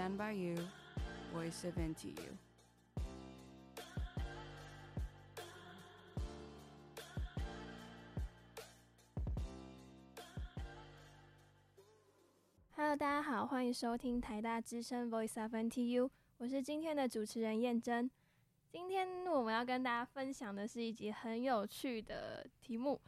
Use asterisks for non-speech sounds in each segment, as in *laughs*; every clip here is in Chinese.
Stand by you, voice of into you. Hello，大家好，欢迎收听台大之声 Voice of NTU，我是今天的主持人燕珍。今天我们要跟大家分享的是一集很有趣的题目，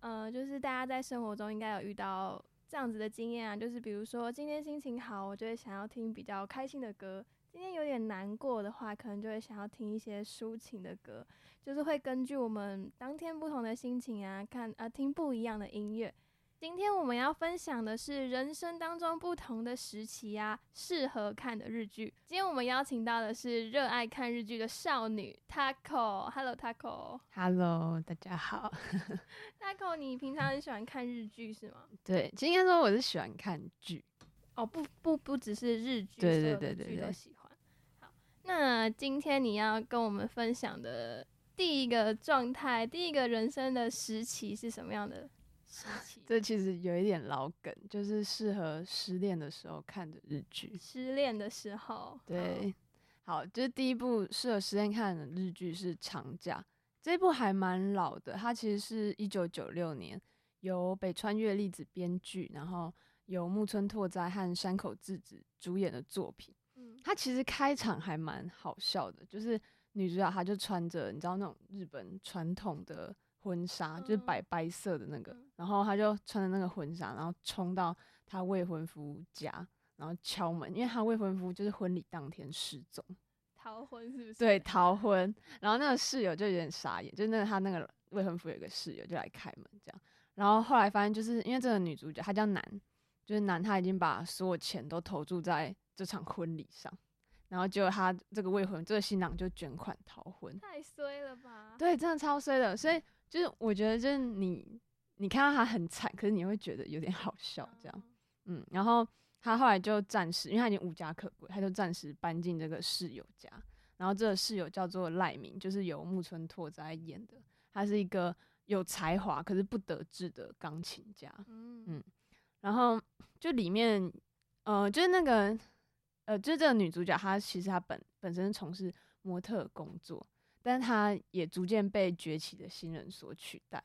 呃，就是大家在生活中应该有遇到这样子的经验啊，就是比如说今天心情好，我就会想要听比较开心的歌；今天有点难过的话，可能就会想要听一些抒情的歌，就是会根据我们当天不同的心情啊，看啊听不一样的音乐。今天我们要分享的是人生当中不同的时期啊，适合看的日剧。今天我们邀请到的是热爱看日剧的少女 Taco。Hello，大家好。*laughs* Taco，你平常很喜欢看日剧是吗？对，今天说我是喜欢看剧。哦，不不不只是日剧，对对对对对，都喜欢。好，那今天你要跟我们分享的第一个状态，第一个人生的时期是什么样的？这其实有一点老梗，就是适合失恋的时候看的日剧。失恋的时候，对，好，就是第一部适合失恋看的日剧是《长假》，这部还蛮老的，它其实是一九九六年由北川悦吏子编剧，然后由木村拓哉和山口智子主演的作品。嗯，它其实开场还蛮好笑的，就是女主角她就穿着你知道那种日本传统的。婚纱就是白白色的那个，嗯、然后他就穿着那个婚纱，然后冲到他未婚夫家，然后敲门，因为他未婚夫就是婚礼当天失踪，逃婚是不是？对，逃婚。然后那个室友就有点傻眼，就是那个他那个未婚夫有一个室友就来开门这样，然后后来发现就是因为这个女主角她叫南，就是南她已经把所有钱都投注在这场婚礼上，然后结果他这个未婚这个新郎就卷款逃婚，太衰了吧？对，真的超衰的，所以。就是我觉得，就是你，你看到他很惨，可是你会觉得有点好笑，这样，嗯，然后他后来就暂时，因为他已经无家可归，他就暂时搬进这个室友家，然后这个室友叫做赖明，就是由木村拓哉演的，他是一个有才华可是不得志的钢琴家，嗯。嗯，然后就里面，呃，就是那个，呃，就是这个女主角，她其实她本本身是从事模特工作。但他也逐渐被崛起的新人所取代。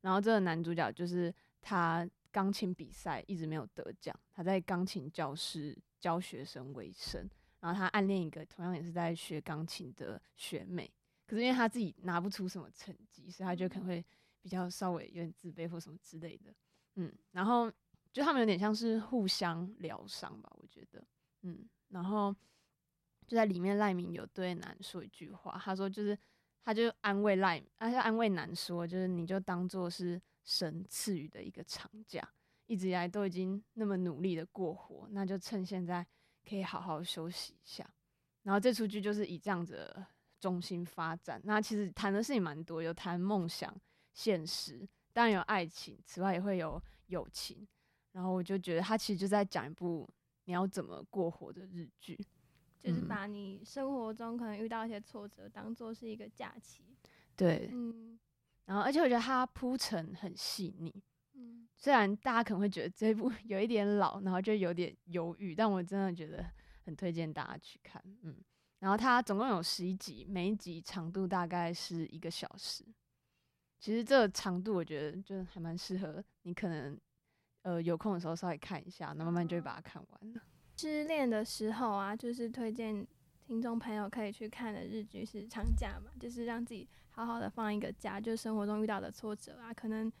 然后这个男主角就是他钢琴比赛一直没有得奖，他在钢琴教室教学生为生。然后他暗恋一个同样也是在学钢琴的学妹，可是因为他自己拿不出什么成绩，所以他就可能会比较稍微有点自卑或什么之类的。嗯，然后就他们有点像是互相疗伤吧，我觉得。嗯，然后。就在里面，赖明有对南说一句话，他说就是，他就安慰赖，他就安慰南说，就是你就当做是神赐予的一个长假，一直以来都已经那么努力的过活，那就趁现在可以好好休息一下。然后这出剧就是以这样子的中心发展，那其实谈的事情蛮多，有谈梦想、现实，当然有爱情，此外也会有友情。然后我就觉得他其实就在讲一部你要怎么过活的日剧。就是把你生活中可能遇到一些挫折当做是一个假期，对，嗯，然后而且我觉得它铺陈很细腻，嗯，虽然大家可能会觉得这部 *laughs* 有一点老，然后就有点犹豫，但我真的觉得很推荐大家去看，嗯，然后它总共有十一集，每一集长度大概是一个小时，其实这个长度我觉得就还蛮适合你可能呃有空的时候稍微看一下，那慢慢就会把它看完了。失恋的时候啊，就是推荐听众朋友可以去看的日剧是《长假》嘛，就是让自己好好的放一个假，就是生活中遇到的挫折啊，可能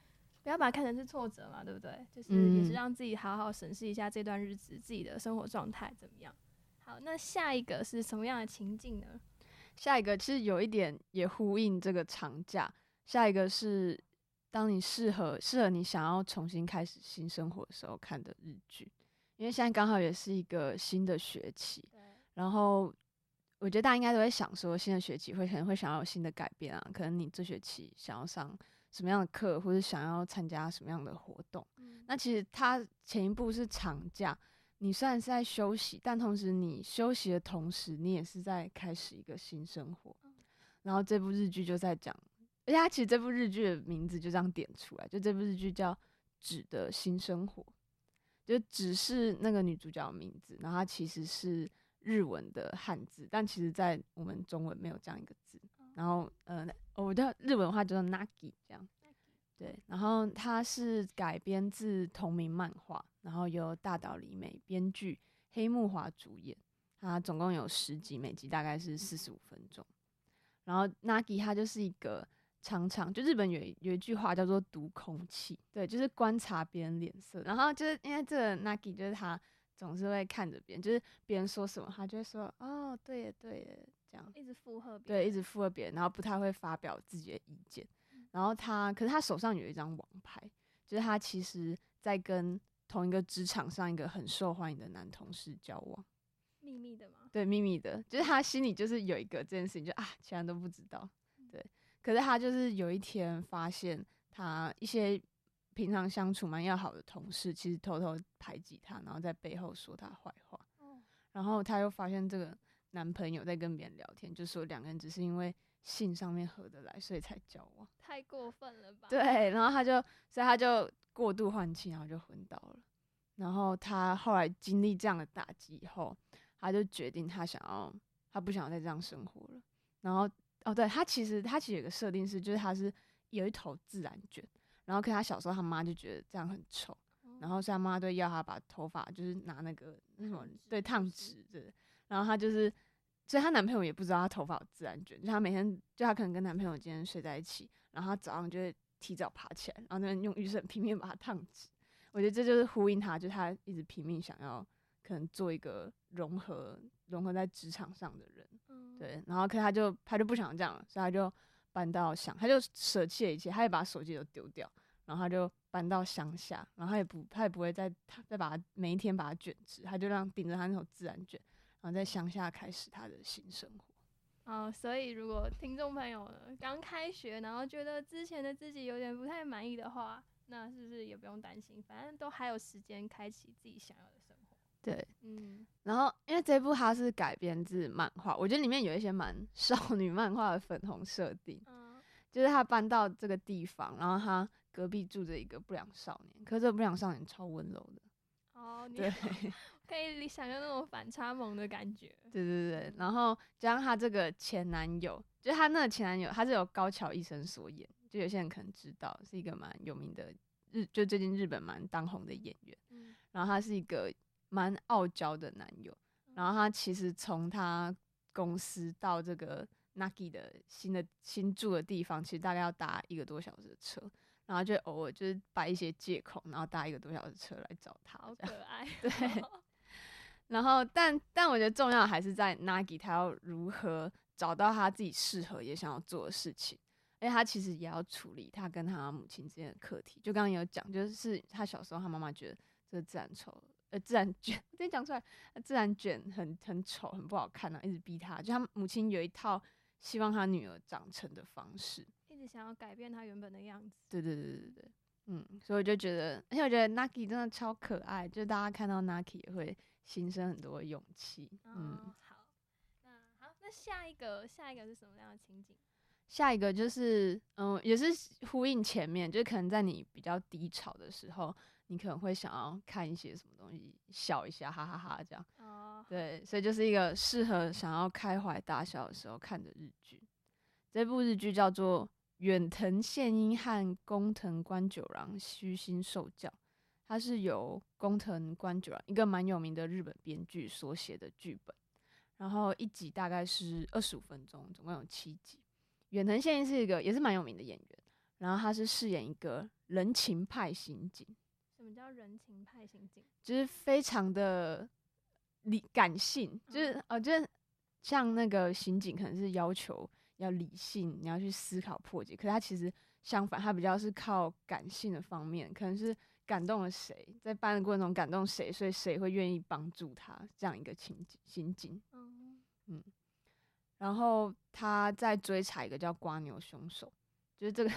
不要把它看成是挫折嘛，对不对？就是也是让自己好好审视一下这段日子自己的生活状态怎么样。好，那下一个是什么样的情境呢？下一个其实有一点也呼应这个长假。下一个是当你适合适合你想要重新开始新生活的时候看的日剧。因为现在刚好也是一个新的学期，然后我觉得大家应该都会想说，新的学期会可能会想要有新的改变啊，可能你这学期想要上什么样的课，或者想要参加什么样的活动。嗯、那其实它前一步是长假，你虽然是在休息，但同时你休息的同时，你也是在开始一个新生活。嗯、然后这部日剧就在讲，而且它其实这部日剧的名字就这样点出来，就这部日剧叫《纸的新生活》。就只是那个女主角的名字，然后她其实是日文的汉字，但其实在我们中文没有这样一个字。然后，呃，我叫日文的话叫做 Nagi 这样。对，然后它是改编自同名漫画，然后由大岛里美编剧，黑木华主演。它总共有十集，每集大概是四十五分钟。然后 Nagi 它就是一个常常就日本有有一句话叫做读空气，对，就是观察别人脸色。然后就是因为这个 Nagi 就是他总是会看着别人，就是别人说什么，他就会说哦，对耶对耶，这样一直附和别人，对，一直附和别人，然后不太会发表自己的意见。然后他，可是他手上有一张王牌，就是他其实在跟同一个职场上一个很受欢迎的男同事交往，秘密的吗？对，秘密的，就是他心里就是有一个这件事情，就啊，其他人都不知道。对，可是他就是有一天发现，他一些平常相处蛮要好的同事，其实偷偷排挤他，然后在背后说他坏话。然后他又发现这个男朋友在跟别人聊天，就说两个人只是因为。性上面合得来，所以才交往。太过分了吧？*laughs* 对，然后他就，所以他就过度换气，然后就昏倒了。然后他后来经历这样的打击以后，他就决定他想要，他不想要再这样生活了。然后，哦，对，他其实他其实有个设定是，就是他是有一头自然卷，然后可他小时候他妈就觉得这样很丑，嗯、然后所以他妈就要他把头发就是拿那个那种对烫直的，然后他就是。所以她男朋友也不知道她头发有自然卷，就她每天就她可能跟男朋友今天睡在一起，然后她早上就会提早爬起来，然后那边用雨伞拼命把它烫直。我觉得这就是呼应她，就她一直拼命想要可能做一个融合融合在职场上的人，嗯、对。然后可他就他就不想这样了，所以他就搬到乡，他就舍弃了一切，他也把手机都丢掉，然后他就搬到乡下，然后他也不他也不会再再把它每一天把它卷直，他就让顶着他那种自然卷。然后在乡下开始他的新生活。哦，所以如果听众朋友刚开学，然后觉得之前的自己有点不太满意的话，那是不是也不用担心？反正都还有时间开启自己想要的。对，嗯。然后因为这部它是改编自漫画，我觉得里面有一些蛮 *laughs* 少女漫画的粉红设定。嗯。就是他搬到这个地方，然后他隔壁住着一个不良少年，可是这个不良少年超温柔的。哦，*laughs* 对。可以想象那种反差萌的感觉。对对对，然后加上她这个前男友，就是他那个前男友，他是由高桥一生所演，就有些人可能知道，是一个蛮有名的日，就最近日本蛮当红的演员。嗯。然后他是一个蛮傲娇的男友，然后他其实从他公司到这个 Nagi 的新的新住的地方，其实大概要搭一个多小时的车。然后就偶尔就是摆一些借口，然后搭一个多小时车来找他。好可爱。对。*laughs* 然后，但但我觉得重要还是在 Nagi 他要如何找到他自己适合也想要做的事情，而且他其实也要处理他跟他母亲之间的课题。就刚刚有讲，就是他小时候他妈妈觉得这自然丑，呃，自然卷，*laughs* 直接讲出来，自然卷很很丑，很不好看啊，一直逼他。就他母亲有一套希望他女儿长成的方式，一直想要改变他原本的样子。对对对对对，嗯，所以我就觉得，而且我觉得 Naki 真的超可爱，就大家看到 Naki 也会。心生很多勇气。嗯，好，那好，那下一个，下一个是什么样的情景？下一个就是，嗯，也是呼应前面，就是可能在你比较低潮的时候，你可能会想要看一些什么东西，笑一下，哈哈哈哈，这样。哦。对，所以就是一个适合想要开怀大笑的时候看的日剧。这部日剧叫做远藤宪英和工藤官九郎虚心受教。它是由工藤官九郎一个蛮有名的日本编剧所写的剧本，然后一集大概是二十五分钟，总共有七集。远藤宪英是一个也是蛮有名的演员，然后他是饰演一个人情派刑警。什么叫人情派刑警？就是非常的理感性，就是、哦、呃，就是像那个刑警可能是要求要理性，你要去思考破解，可是他其实相反，他比较是靠感性的方面，可能是。感动了谁，在办的过程中感动谁，所以谁会愿意帮助他这样一个情景刑警。嗯嗯，然后他在追查一个叫瓜牛凶手，就是这个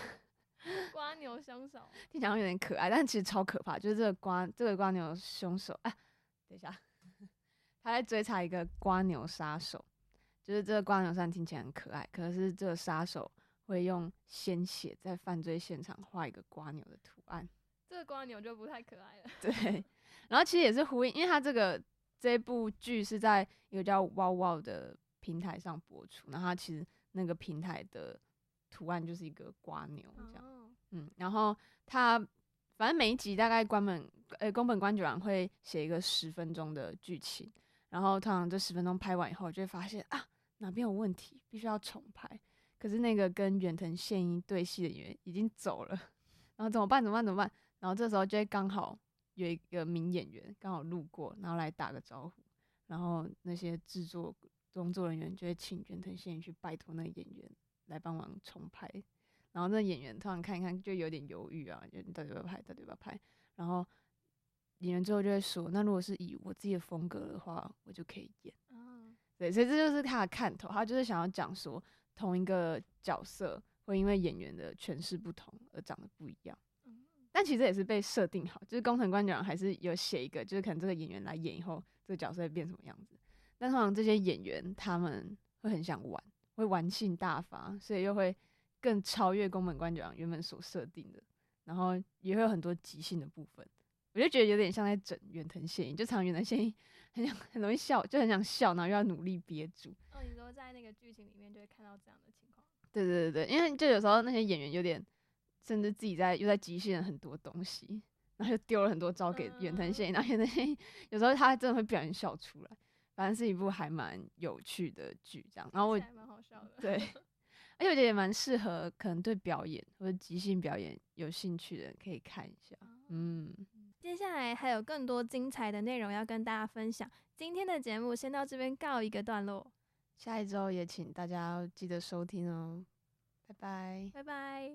*laughs* 蜗牛凶手听起来有点可爱，但其实超可怕。就是这个瓜这个瓜牛凶手，哎，等一下，*laughs* 他在追查一个瓜牛杀手，就是这个瓜牛虽然听起来很可爱，可是这个杀手会用鲜血在犯罪现场画一个瓜牛的图案。这个瓜牛就不太可爱了。*laughs* 对，然后其实也是呼应，因为他这个这部剧是在一个叫 WOW WOW 的平台上播出，然后它其实那个平台的图案就是一个瓜牛这样，嗯，然后他反正每一集大概关本呃宫本官九郎会写一个十分钟的剧情，然后通常这十分钟拍完以后就会发现啊哪边有问题，必须要重拍，可是那个跟远藤宪一对戏的演员已经走了，然后怎么办？怎么办？怎么办？然后这时候就会刚好有一个名演员刚好路过，然后来打个招呼，然后那些制作工作人员就会请远藤宪一去拜托那个演员来帮忙重拍，然后那演员突然看一看就有点犹豫啊，就到底要不要拍，到底要不要拍，然后演员最后就会说，那如果是以我自己的风格的话，我就可以演。嗯，对，所以这就是他的看头，他就是想要讲说，同一个角色会因为演员的诠释不同而长得不一样。但其实也是被设定好，就是工藤官九郎还是有写一个，就是可能这个演员来演以后，这个角色会变什么样子。但通常这些演员他们会很想玩，会玩性大发，所以又会更超越宫本官九郎原本所设定的，然后也会有很多即兴的部分。我就觉得有点像在整远藤宪一，就常远藤宪一很想很容易笑，就很想笑，然后又要努力憋住。哦，你说在那个剧情里面就会看到这样的情况。对对对对，因为就有时候那些演员有点。甚至自己在又在即兴了很多东西，然后又丢了很多招给远藤宪一，然后远藤宪一有时候他真的会不小心笑出来。反正是一部还蛮有趣的剧，这样。然后我还蛮好笑的，对，*laughs* 而且我觉得也蛮适合可能对表演或者即兴表演有兴趣的人可以看一下。嗯，接下来还有更多精彩的内容要跟大家分享。今天的节目先到这边告一个段落，下一周也请大家记得收听哦。拜拜，拜拜。